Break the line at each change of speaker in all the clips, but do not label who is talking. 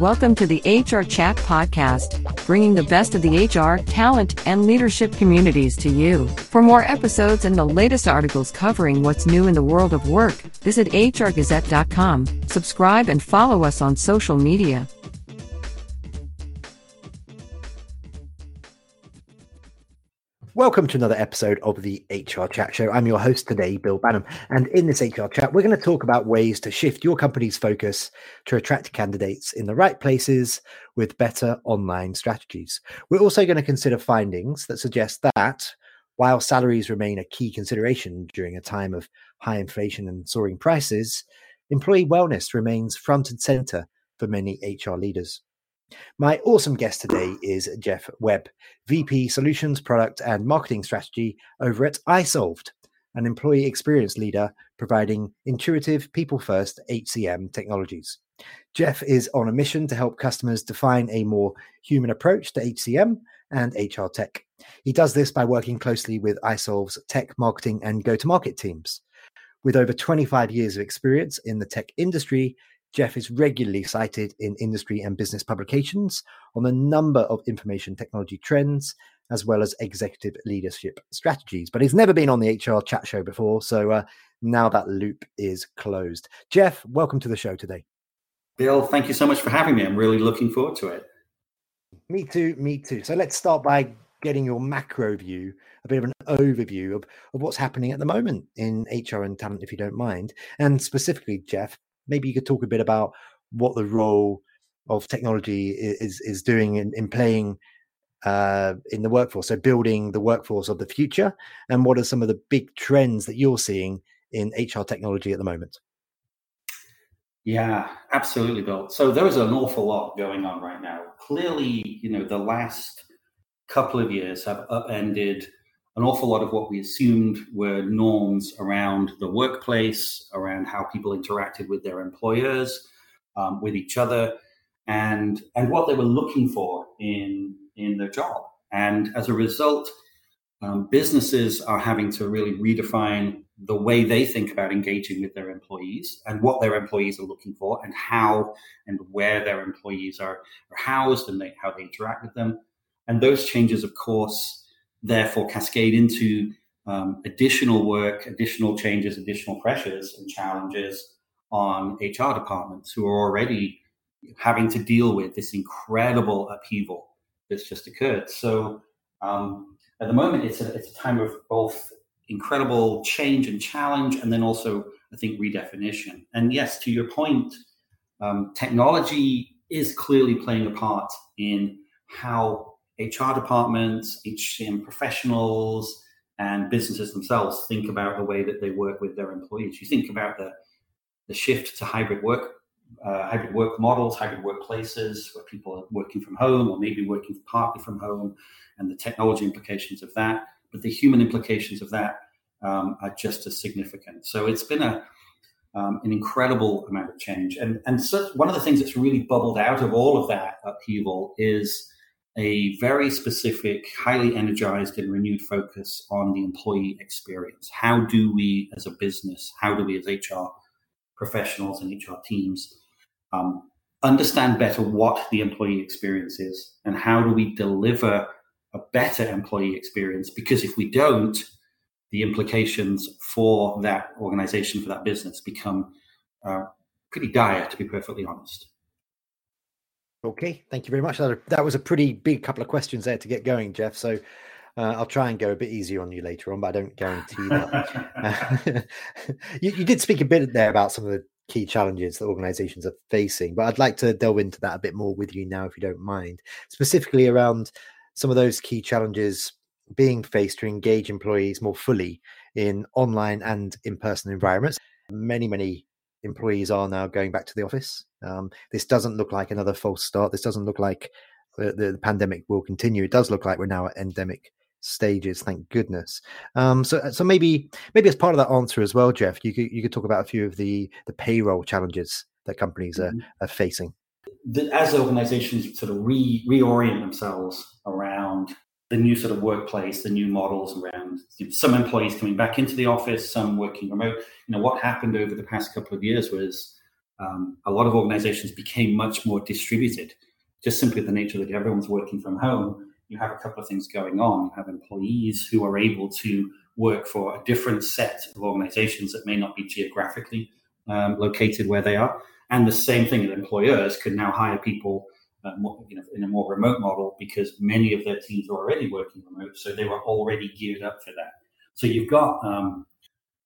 Welcome to the HR Chat Podcast, bringing the best of the HR, talent, and leadership communities to you. For more episodes and the latest articles covering what's new in the world of work, visit hrgazette.com, subscribe, and follow us on social media.
Welcome to another episode of the HR Chat Show. I'm your host today, Bill Banham. And in this HR Chat, we're going to talk about ways to shift your company's focus to attract candidates in the right places with better online strategies. We're also going to consider findings that suggest that while salaries remain a key consideration during a time of high inflation and soaring prices, employee wellness remains front and center for many HR leaders. My awesome guest today is Jeff Webb, VP Solutions, Product and Marketing Strategy over at iSolved, an employee experience leader providing intuitive, people first HCM technologies. Jeff is on a mission to help customers define a more human approach to HCM and HR tech. He does this by working closely with iSolve's tech, marketing, and go to market teams. With over 25 years of experience in the tech industry, Jeff is regularly cited in industry and business publications on a number of information technology trends, as well as executive leadership strategies. But he's never been on the HR chat show before. So uh, now that loop is closed. Jeff, welcome to the show today.
Bill, thank you so much for having me. I'm really looking forward to it.
Me too, me too. So let's start by getting your macro view, a bit of an overview of, of what's happening at the moment in HR and talent, if you don't mind. And specifically, Jeff, maybe you could talk a bit about what the role of technology is is doing in, in playing uh, in the workforce, so building the workforce of the future, and what are some of the big trends that you're seeing in HR technology at the moment?
Yeah, absolutely, Bill. So there is an awful lot going on right now. Clearly, you know, the last couple of years have upended an awful lot of what we assumed were norms around the workplace, around how people interacted with their employers, um, with each other, and and what they were looking for in in their job. And as a result, um, businesses are having to really redefine the way they think about engaging with their employees and what their employees are looking for and how and where their employees are, are housed and they, how they interact with them. And those changes, of course, therefore cascade into um, additional work, additional changes, additional pressures and challenges on HR departments who are already having to deal with this incredible upheaval that's just occurred. So um, at the moment, it's a, it's a time of both incredible change and challenge, and then also, I think, redefinition. And yes, to your point, um, technology is clearly playing a part in how HR departments, HCM professionals, and businesses themselves think about the way that they work with their employees. You think about the the shift to hybrid work, uh, hybrid work models, hybrid workplaces, where people are working from home or maybe working partly from home, and the technology implications of that. But the human implications of that um, are just as significant. So it's been a um, an incredible amount of change, and and so one of the things that's really bubbled out of all of that upheaval is a very specific, highly energized and renewed focus on the employee experience. How do we, as a business, how do we, as HR professionals and HR teams, um, understand better what the employee experience is and how do we deliver a better employee experience? Because if we don't, the implications for that organization, for that business, become uh, pretty dire, to be perfectly honest.
Okay, thank you very much. That was a pretty big couple of questions there to get going, Jeff. So uh, I'll try and go a bit easier on you later on, but I don't guarantee that. you, you, did speak a bit there about some of the key challenges that organizations are facing, but I'd like to delve into that a bit more with you now, if you don't mind, specifically around some of those key challenges being faced to engage employees more fully in online and in person environments. Many, many employees are now going back to the office. Um, this doesn't look like another false start. This doesn't look like the, the, pandemic will continue. It does look like we're now at endemic stages. Thank goodness. Um, so, so maybe maybe as part of that answer as well, Jeff, you could you could talk about a few of the the payroll challenges that companies are, mm-hmm. are facing.
As organizations sort of re, reorient themselves around the new sort of workplace, the new models around some employees coming back into the office, some working remote. You know, what happened over the past couple of years was um, a lot of organizations became much more distributed. Just simply the nature that everyone's working from home, you have a couple of things going on. You have employees who are able to work for a different set of organizations that may not be geographically um, located where they are. And the same thing that employers could now hire people uh, more, you know, in a more remote model because many of their teams are already working remote, so they were already geared up for that. So you've got um,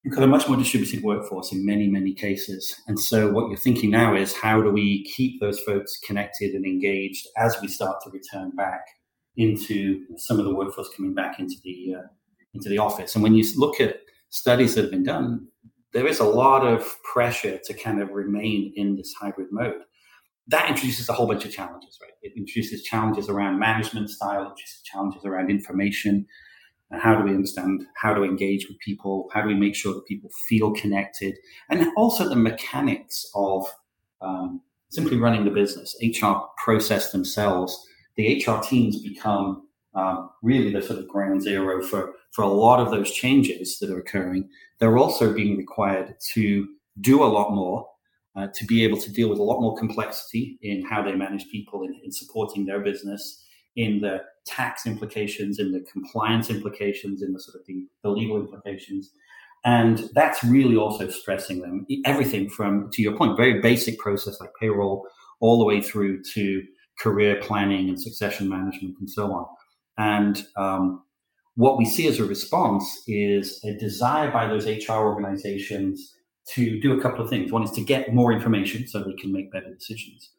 you've got a much more distributed workforce in many many cases, and so what you're thinking now is how do we keep those folks connected and engaged as we start to return back into some of the workforce coming back into the uh, into the office. And when you look at studies that have been done, there is a lot of pressure to kind of remain in this hybrid mode that introduces a whole bunch of challenges, right? It introduces challenges around management style, it introduces challenges around information. How do we understand how to engage with people? How do we make sure that people feel connected? And also the mechanics of um, simply running the business, HR process themselves. The HR teams become um, really the sort of ground zero for, for a lot of those changes that are occurring. They're also being required to do a lot more uh, to be able to deal with a lot more complexity in how they manage people in, in, supporting their business, in the tax implications, in the compliance implications, in the sort of the, the legal implications. And that's really also stressing them. Everything from, to your point, very basic process like payroll, all the way through to career planning and succession management and so on. And um, what we see as a response is a desire by those HR organizations to do a couple of things. One is to get more information so they can make better decisions.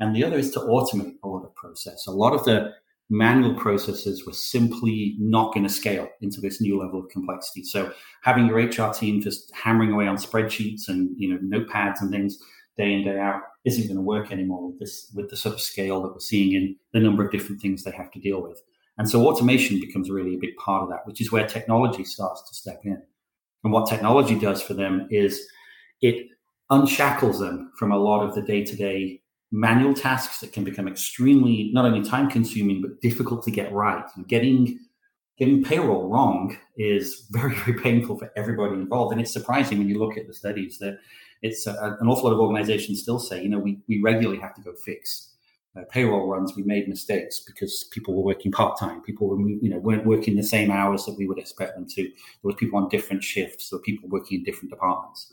And the other is to automate a lot of process. A lot of the manual processes were simply not going to scale into this new level of complexity. So having your HR team just hammering away on spreadsheets and you know notepads and things day in day out isn't going to work anymore with this with the sort of scale that we're seeing in the number of different things they have to deal with. And so automation becomes really a big part of that, which is where technology starts to step in. And what technology does for them is it unshackles them from a lot of the day to day manual tasks that can become extremely not only time consuming but difficult to get right. Getting getting payroll wrong is very very painful for everybody involved, and it's surprising when you look at the studies that it's a, an awful lot of organizations still say, you know, we we regularly have to go fix. Uh, payroll runs, we made mistakes because people were working part time. People were, you know, weren't working the same hours that we would expect them to. There was people on different shifts. There were people working in different departments.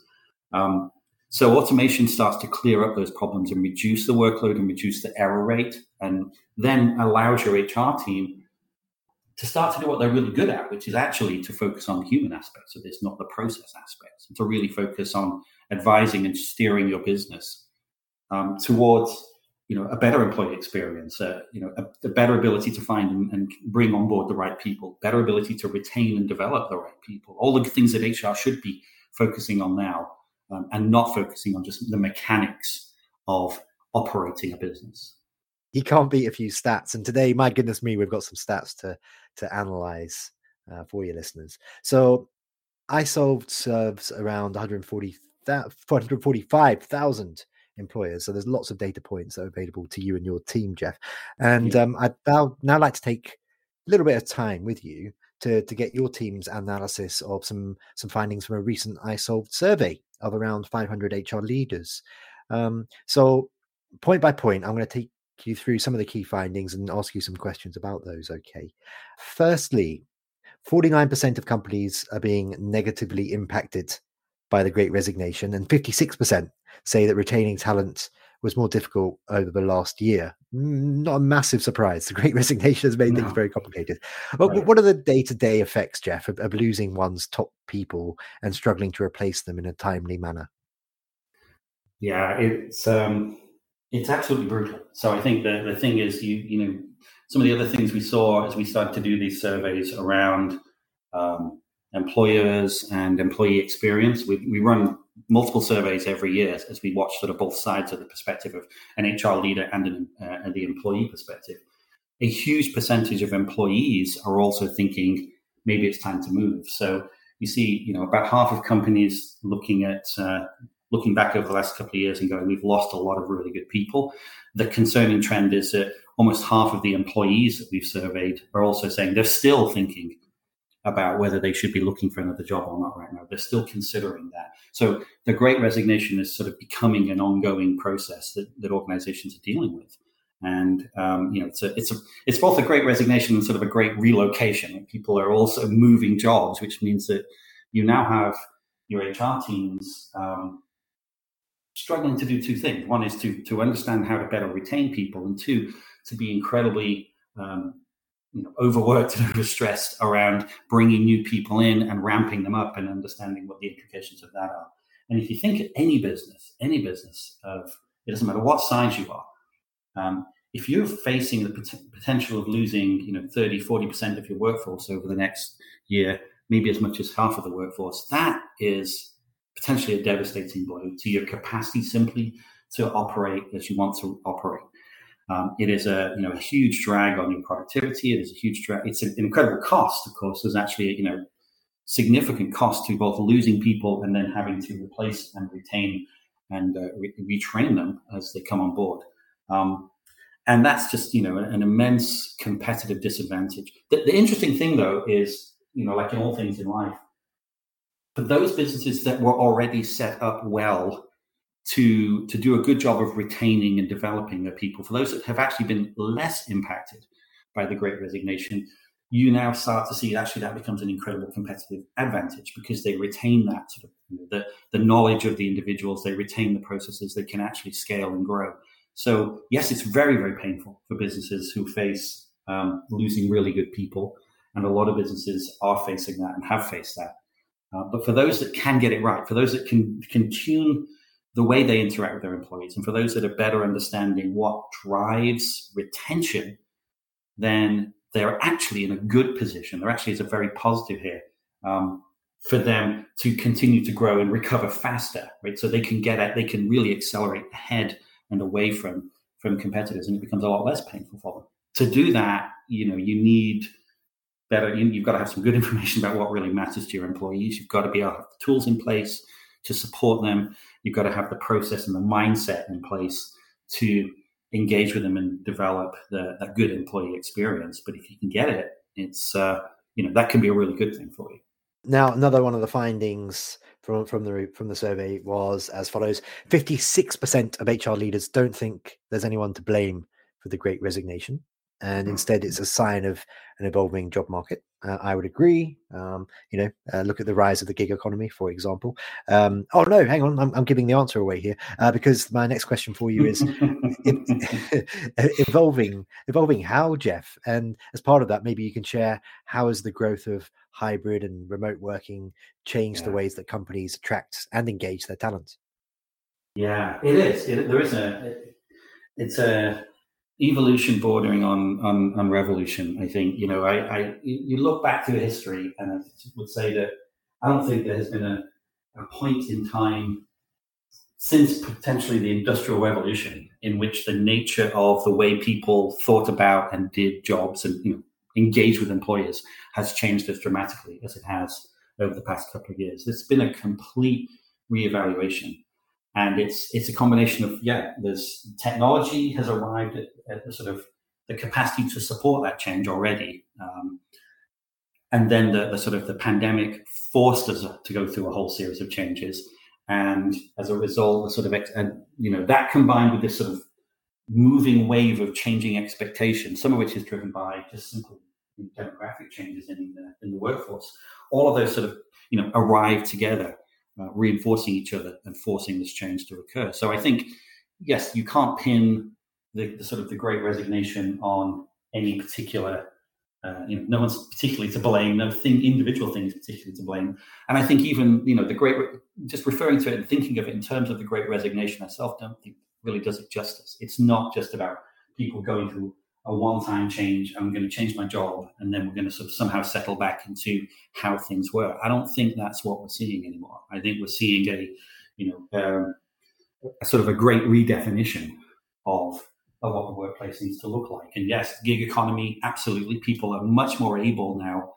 Um, so automation starts to clear up those problems and reduce the workload and reduce the error rate, and then allows your HR team to start to do what they're really good at, which is actually to focus on the human aspects of this, not the process aspects, and to really focus on advising and steering your business um, towards you know a better employee experience, uh, you know a, a, better ability to find and, and, bring on board the right people, better ability to retain and develop the right people, all the things that HR should be focusing on now um, and not focusing on just the mechanics of operating a business.
You can't beat a few stats. And today, my goodness me, we've got some stats to to analyze uh, for your listeners. So iSolved serves around 140, 445,000 employers. So there's lots of data points that are available to you and your team, Jeff. And yeah. um, I'd now, now like to take a little bit of time with you to, to get your team's analysis of some some findings from a recent iSolved survey of around 500 HR leaders. Um, so, point by point, I'm going to take you through some of the key findings and ask you some questions about those. Okay. Firstly, 49% of companies are being negatively impacted by the great resignation, and 56% say that retaining talent was more difficult over the last year. Not a massive surprise. The great resignation has made no. things very complicated. But right. what are the day to day effects, Jeff, of, of, losing one's top people and struggling to replace them in a timely manner?
Yeah, it's um, it's absolutely brutal. So I think the, the thing is, you you know, some of the other things we saw as we started to do these surveys around um, employers and employee experience. We, we run multiple surveys every year as we watch sort of both sides of the perspective of an HR leader and, an, uh, the employee perspective. A huge percentage of employees are also thinking maybe it's time to move. So you see, you know, about half of companies looking at uh, looking back over the last couple of years and going, we've lost a lot of really good people. The concerning trend is that almost half of the employees that we've surveyed are also saying they're still thinking about whether they should be looking for another job or not right now. They're still considering that. So the great resignation is sort of becoming an ongoing process that, that organizations are dealing with. And um, you know, it's a it's a it's both a great resignation and sort of a great relocation. People are also moving jobs, which means that you now have your HR teams um, struggling to do two things. One is to to understand how to better retain people, and two, to be incredibly um, you know, overworked and overstressed around bringing new people in and ramping them up and understanding what the implications of that are. And if you think of any business, any business of it doesn't matter what size you are, um, if you're facing the pot- potential of losing, you know, 30, 40% of your workforce over the next year, maybe as much as half of the workforce, that is potentially a devastating blow to your capacity simply to operate as you want to operate. Um, it is a you know a huge drag on your productivity. It is a huge drag. It's an incredible cost, of course. There's actually you know significant cost to both losing people and then having to replace and retain and uh, re- retrain them as they come on board. Um, and that's just you know an immense competitive disadvantage. The, the interesting thing though is you know like in all things in life, for those businesses that were already set up well to to do a good job of retaining and developing their people. For those that have actually been less impacted by the Great Resignation, you now start to see actually that becomes an incredible competitive advantage because they retain that sort of you know, the the knowledge of the individuals, they retain the processes, they can actually scale and grow. So yes, it's very very painful for businesses who face um, losing really good people, and a lot of businesses are facing that and have faced that. Uh, but for those that can get it right, for those that can can tune the way they interact with their employees. And for those that are better understanding what drives retention, then they're actually in a good position. There actually is a very positive here um, for them to continue to grow and recover faster, right? So they can get at, they can really accelerate ahead and away from from competitors, and it becomes a lot less painful for them. To do that, you know, you need better. You, you've got to have some good information about what really matters to your employees. You've got to be able to have the tools in place to support them. You've got to have the process and the mindset in place to engage with them and develop the, that good employee experience. But if you can get it, it's uh, you know that can be a really good thing for you.
Now, another one of the findings from from the from the survey was as follows: fifty six percent of HR leaders don't think there's anyone to blame for the Great Resignation and instead it's a sign of an evolving job market. Uh, I would agree. Um, you know, uh, look at the rise of the gig economy, for example. Um, oh no, hang on, I'm, I'm, giving the answer away here uh, because my next question for you is evolving. Evolving how, Jeff? And as part of that, maybe you can share how has the growth of hybrid and remote working changed yeah. the ways that companies attract and engage their talent?
Yeah, it is. It, there is a. It, it's a evolution bordering on, on, on revolution. I think you know, I, I you look back through history, and I would say that I don't think there has been a, a point in time since potentially the industrial revolution in which the nature of the way people thought about and did jobs and you know engaged with employers has changed as dramatically as it has over the past couple of years. It's been a complete reevaluation and it's it's a combination of yeah there's technology has arrived at, at the sort of the capacity to support that change already. Um, and then the, the, sort of the pandemic forced us to go through a whole series of changes. And as a result the sort of and you know that combined with this sort of moving wave of changing expectations some of which is driven by just simple demographic changes in the, in the workforce all of those sort of you know arrive together uh, reinforcing each other and forcing this change to occur. So I think, yes, you can't pin the, the sort of the great resignation on any particular. Uh, you know, no one's particularly to blame. No thing, individual thing is particularly to blame. And I think even you know the great, just referring to it and thinking of it in terms of the great resignation itself, don't think really does it justice. It's not just about people going through a one-time change. I'm going to change my job, and then we're going to sort of somehow settle back into how things were. I don't think that's what we're seeing anymore. I think we're seeing a, you know, um, a sort of a great redefinition of of what the workplace needs to look like. And yes, gig economy, absolutely. People are much more able now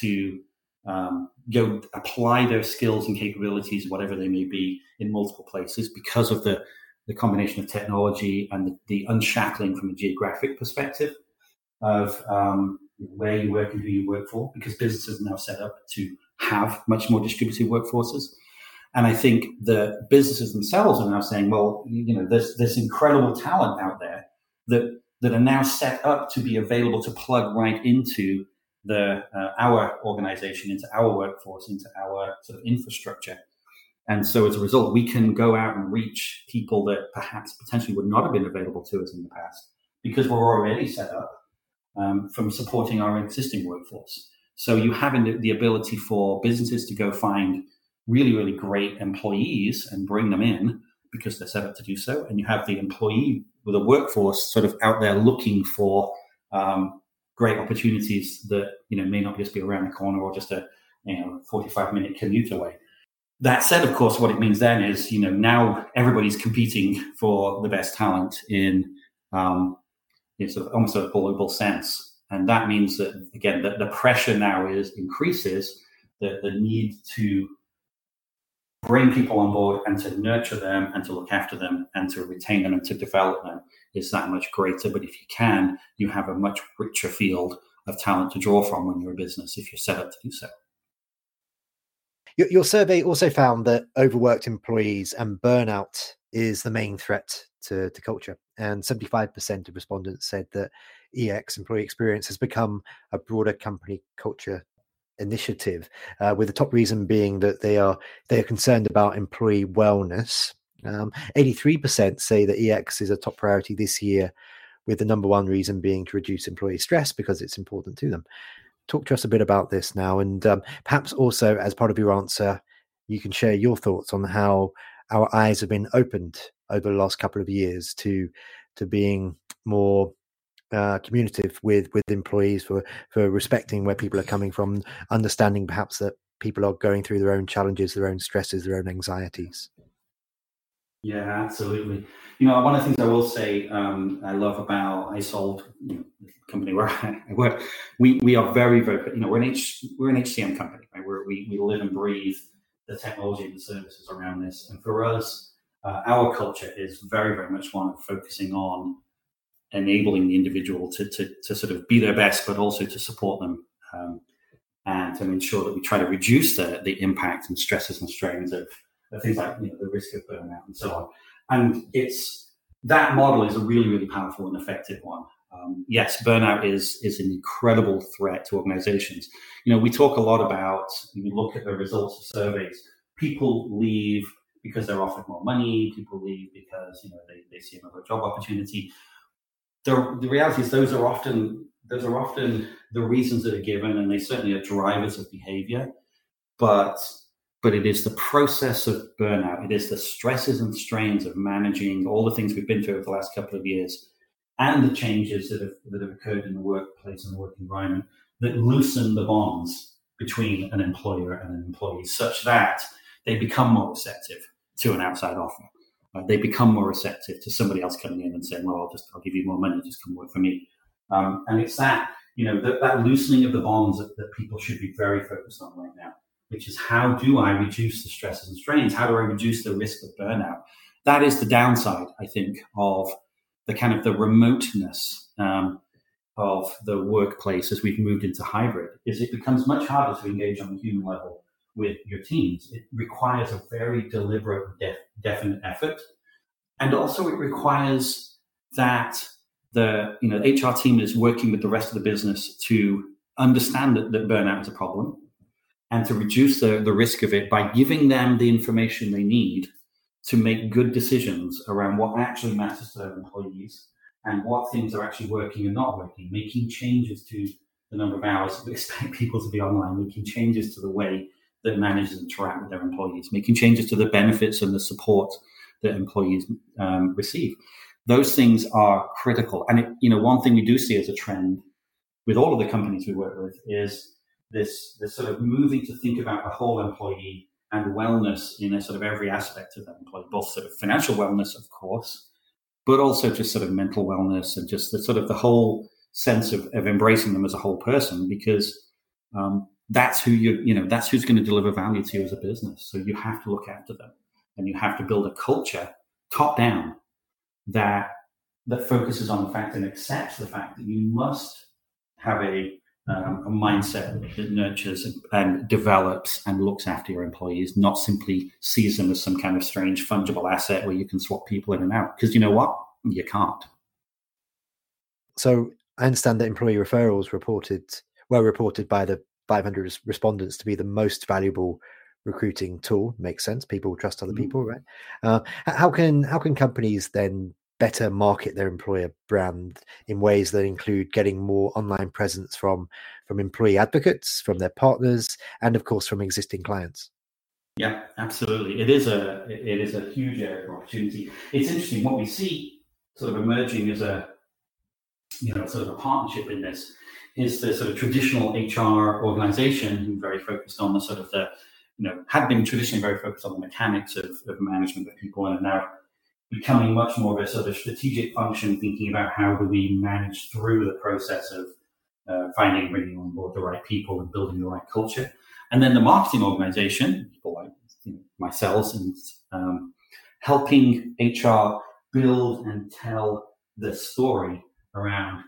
to um, go apply their skills and capabilities, whatever they may be, in multiple places because of the the combination of technology and the, the unshackling from a geographic perspective of um, where you work and who you work for, because businesses are now set up to have much more distributed workforces. And I think the businesses themselves are now saying, well, you know, there's this incredible talent out there that that are now set up to be available to plug right into the uh, our organization, into our workforce, into our sort of infrastructure. And so as a result, we can go out and reach people that perhaps potentially would not have been available to us in the past because we're already set up um, from supporting our existing workforce. So you have the ability for businesses to go find really, really great employees and bring them in because they're set up to do so. And you have the employee with a workforce sort of out there looking for um, great opportunities that you know may not just be around the corner or just a you know 45 minute commute away. That said, of course, what it means then is you know now everybody's competing for the best talent in um, know, sort of almost a global sense, and that means that again that the pressure now is increases the the need to bring people on board and to nurture them and to look after them and to retain them and to develop them is that much greater. But if you can, you have a much richer field of talent to draw from when you're a business if you're set up to do so.
Your, your survey also found that overworked employees and burnout is the main threat to, to culture. And 75% of respondents said that EX employee experience has become a broader company culture initiative, uh, with the top reason being that they are they are concerned about employee wellness. Um, 83% say that EX is a top priority this year, with the number one reason being to reduce employee stress because it's important to them. Talk to us a bit about this now, and um, perhaps also as part of your answer, you can share your thoughts on how our eyes have been opened over the last couple of years to to being more uh, communicative with with employees for for respecting where people are coming from, understanding perhaps that people are going through their own challenges, their own stresses, their own anxieties.
Yeah, absolutely. You know, one of the things I will say um, I love about iSolved, you know, the company where I work, we we are very very you know we're an H we're an HCM company, right? Where we we live and breathe the technology and the services around this, and for us, uh, our culture is very very much one of focusing on enabling the individual to, to, to sort of be their best, but also to support them um, and to ensure that we try to reduce the, the impact and stresses and strains of, of things like you know, the risk of burnout and so on. And it's that model is a really, really powerful and effective one. Um, yes, burnout is is an incredible threat to organizations. You know, we talk a lot about, we look at the results of surveys, people leave because they're offered more money, people leave because, you know, they, they see another job opportunity the, the reality is those are often those are often the reasons that are given, and they certainly are drivers of behavior. But but it is the process of burnout. It is the stresses and strains of managing all the things we've been through over the last couple of years, and the changes that have that have occurred in the workplace and the work environment that loosen the bonds between an employer and an employee, such that they become more receptive to an outside offer uh, they become more receptive to somebody else coming in and saying, "Well, I'll just I'll give you more money, just come work for me." Um, and it's that you know that, that loosening of the bonds that, that people should be very focused on right now, which is how do I reduce the stresses and strains? How do I reduce the risk of burnout? That is the downside, I think, of the kind of the remoteness um, of the workplace as we've moved into hybrid. Is it becomes much harder to engage on the human level with your teams. It requires a very deliberate, def- definite effort. And also it requires that the you know HR team is working with the rest of the business to understand that, that burnout is a problem and to reduce the, the risk of it by giving them the information they need to make good decisions around what actually matters to their employees and what things are actually working and not working, making changes to the number of hours we expect people to be online, making changes to the way that managers interact with their employees, making changes to the benefits and the support that employees um, receive. Those things are critical. And it, you know, one thing we do see as a trend with all of the companies we work with is this this sort of moving to think about the whole employee and wellness in a sort of every aspect of that employee, both sort of financial wellness, of course, but also just sort of mental wellness and just the sort of the whole sense of, of embracing them as a whole person because um, that's who you you know that's who's going to deliver value to you as a business. So you have to look after them and you have to build a culture top down that that focuses on the fact and accepts the fact that you must have a um, a mindset that nurtures and develops and looks after your employees, not simply sees them as some kind of strange fungible asset where you can swap people in and out. Because you know what? You can't.
So I understand that employee referrals reported were reported by the 500 respondents to be the most valuable recruiting tool. Makes sense. People trust other mm-hmm. people, right? Uh, how can how can companies then better market their employer brand in ways that include getting more online presence from from employee advocates from their partners and of course from existing clients.
Yeah absolutely. It is a it is a huge area of opportunity. It's interesting what we see sort of emerging as a you know sort of a partnership in this is the sort of traditional hr organization who very focused on the sort of the you know had been traditionally very focused on the mechanics of, of management of people and are now becoming much more of a sort of strategic function, thinking about how do we manage through the process of uh, finding, bringing on board the right people and building the right culture. And then the marketing organization, people like you know, myself, and um, helping HR build and tell the story around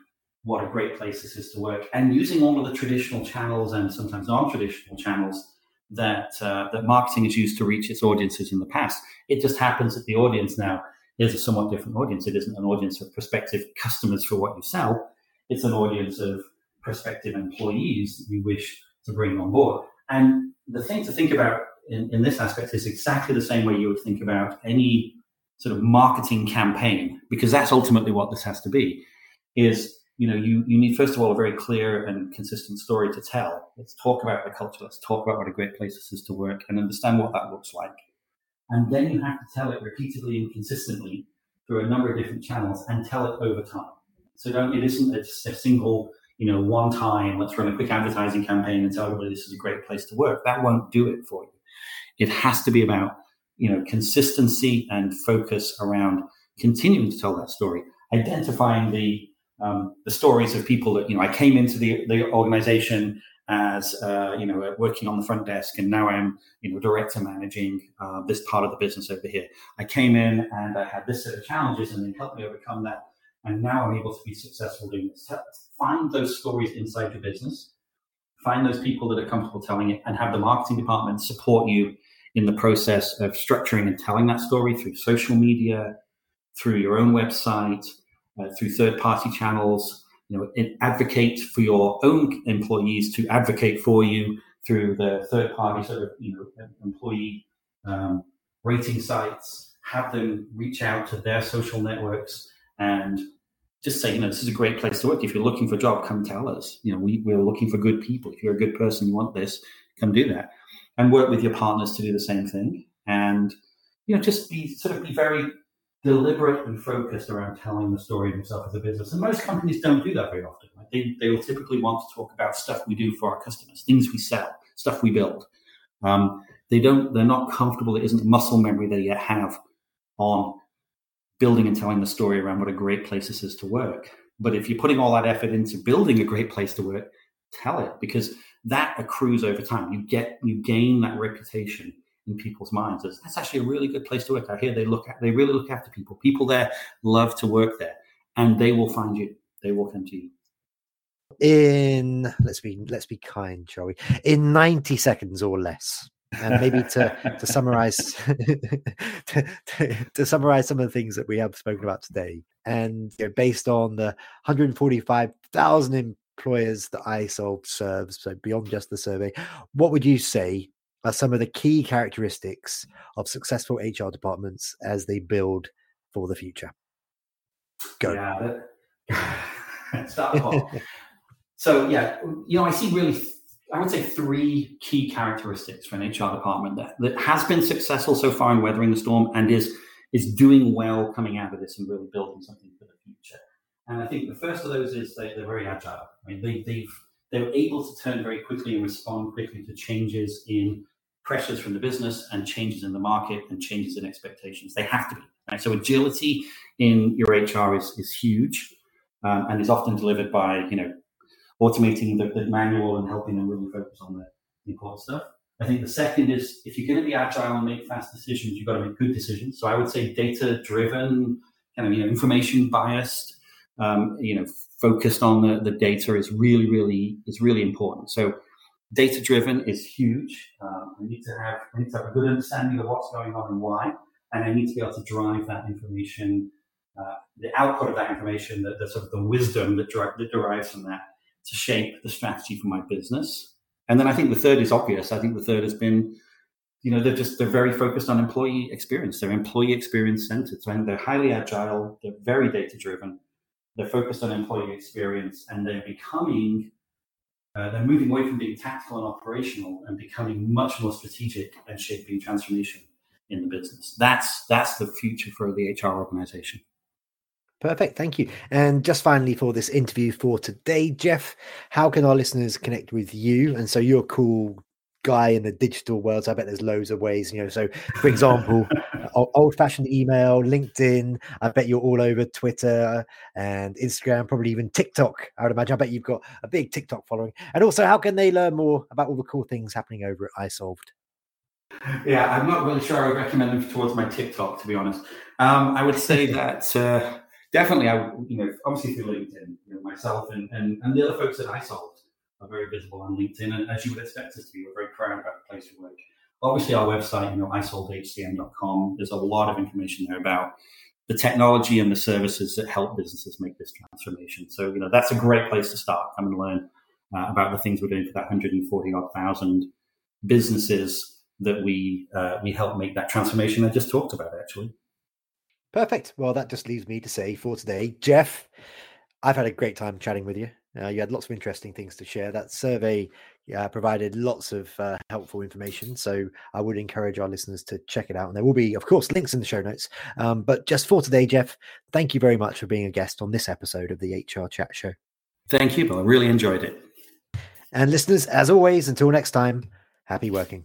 what a great place this is to work, and using all of the traditional channels and sometimes non-traditional channels that uh, that marketing has used to reach its audiences in the past. It just happens that the audience now is a somewhat different audience. It isn't an audience of prospective customers for what you sell. It's an audience of prospective employees you wish to bring on board. And the thing to think about in, in this aspect is exactly the same way you would think about any sort of marketing campaign, because that's ultimately what this has to be. Is you know, you, you need first of all a very clear and consistent story to tell. Let's talk about the culture. Let's talk about what a great place this is to work and understand what that looks like. And then you have to tell it repeatedly and consistently through a number of different channels and tell it over time. So don't, it isn't a, a single, you know, one time, let's run a quick advertising campaign and tell everybody this is a great place to work. That won't do it for you. It has to be about, you know, consistency and focus around continuing to tell that story, identifying the um, the stories of people that you know I came into the the organization as uh, you know working on the front desk and now I'm you know director managing uh, this part of the business over here. I came in and I had this set of challenges and they helped me overcome that and now I'm able to be successful doing this. Find those stories inside your business. Find those people that are comfortable telling it and have the marketing department support you in the process of structuring and telling that story through social media, through your own website, uh, through third party channels. You know, advocate for your own employees to advocate for you through the third party sort of you know employee um, rating sites. Have them reach out to their social networks and just say, you know, this is a great place to work. If you're looking for a job, come tell us. You know, we, we're looking for good people. If you're a good person, you want this, come do that. And work with your partners to do the same thing. And, you know, just be sort of be very deliberate and focused around telling the story of himself as a business. And most companies don't do that very often. Right? They, they will typically want to talk about stuff we do for our customers, things we sell, stuff we build. Um, they don't, they're not comfortable. There isn't muscle memory they yet have on building and telling the story around what a great place this is to work. But if you're putting all that effort into building a great place to work, tell it because that accrues over time. You get, you gain that reputation in people's minds as that's actually a really good place to work. I hear they look at they really look after people. People there love to work there, and they will find you. They will come to you.
In let's be let's be kind, shall we? In ninety seconds or less, and maybe to to summarize to, to, to, summarize some of the things that we have spoken about today, and you know, based on the 145,000 employers that iSolve serves, so beyond just the survey, what would you say are some of the key characteristics of successful HR departments as they build for the future? Go.
Yeah. Start so yeah, you know, I see really, I would say three key characteristics for an HR department that, that has been successful so far in weathering the storm and is is doing well coming out of this and really building something for the future. And I think the first of those is they, are very agile. I mean, they, they've they're able to turn very quickly and respond quickly to changes in pressures from the business and changes in the market and changes in expectations. They have to be. Right? So agility in your HR is, is huge um, and is often delivered by, you know, automating the, the, manual and helping them really focus on the important stuff. I think the second is if you're going to be agile and make fast decisions, you've got to make good decisions. So I would say data driven, kind of you know, information biased, um, you know, focused on the, the data is really, really is really important. So data driven is huge. Um, I need to have I need to have a good understanding of what's going on and why, and I need to be able to drive that information, uh, the output of that information, the, the, sort of the wisdom that, that derives from that, to shape the strategy for my business. And then I think the third is obvious. I think the third has been, you know, they're just they're very focused on employee experience. They're employee experience centered. So they're highly agile. They're very data driven. They're focused on employee experience, and they're becoming uh, they're moving away from being tactical and operational and becoming much more strategic and shaping transformation in the business. That's that's the future for the HR organization.
Perfect. Thank you. And just finally for this interview for today, Jeff, how can our listeners connect with you? And so you're a cool guy in the digital world. So I bet there's loads of ways, you know. So, for example, old fashioned email, LinkedIn. I bet you're all over Twitter and Instagram, probably even TikTok. I would imagine. I bet you've got a big TikTok following. And also, how can they learn more about all the cool things happening over at iSolved?
Yeah, I'm not really sure I would recommend them towards my TikTok, to be honest. Um, I would say that uh, definitely, I you know, obviously through LinkedIn, you know, myself and, and, and the other folks at iSolved are very visible on LinkedIn. And as you would expect us to be, we're very proud about the place we work. Obviously, our website, you know, isolvedhcm.com, there's a lot of information there about the technology and the services that help businesses make this transformation. So, you know, that's a great place to start. Come and learn uh, about the things we're doing for that 140 odd thousand businesses that we uh, we help make that transformation I just talked about, actually.
Perfect. Well, that just leaves me to say for today, Jeff, I've had a great time chatting with you. Uh, you had lots of interesting things to share. That survey uh, provided lots of uh, helpful information. So I would encourage our listeners to check it out. And there will be, of course, links in the show notes. Um, but just for today, Jeff, thank you very much for being a guest on this episode of the HR Chat Show.
Thank you, Bill. I really enjoyed it.
And listeners, as always, until next time, happy working.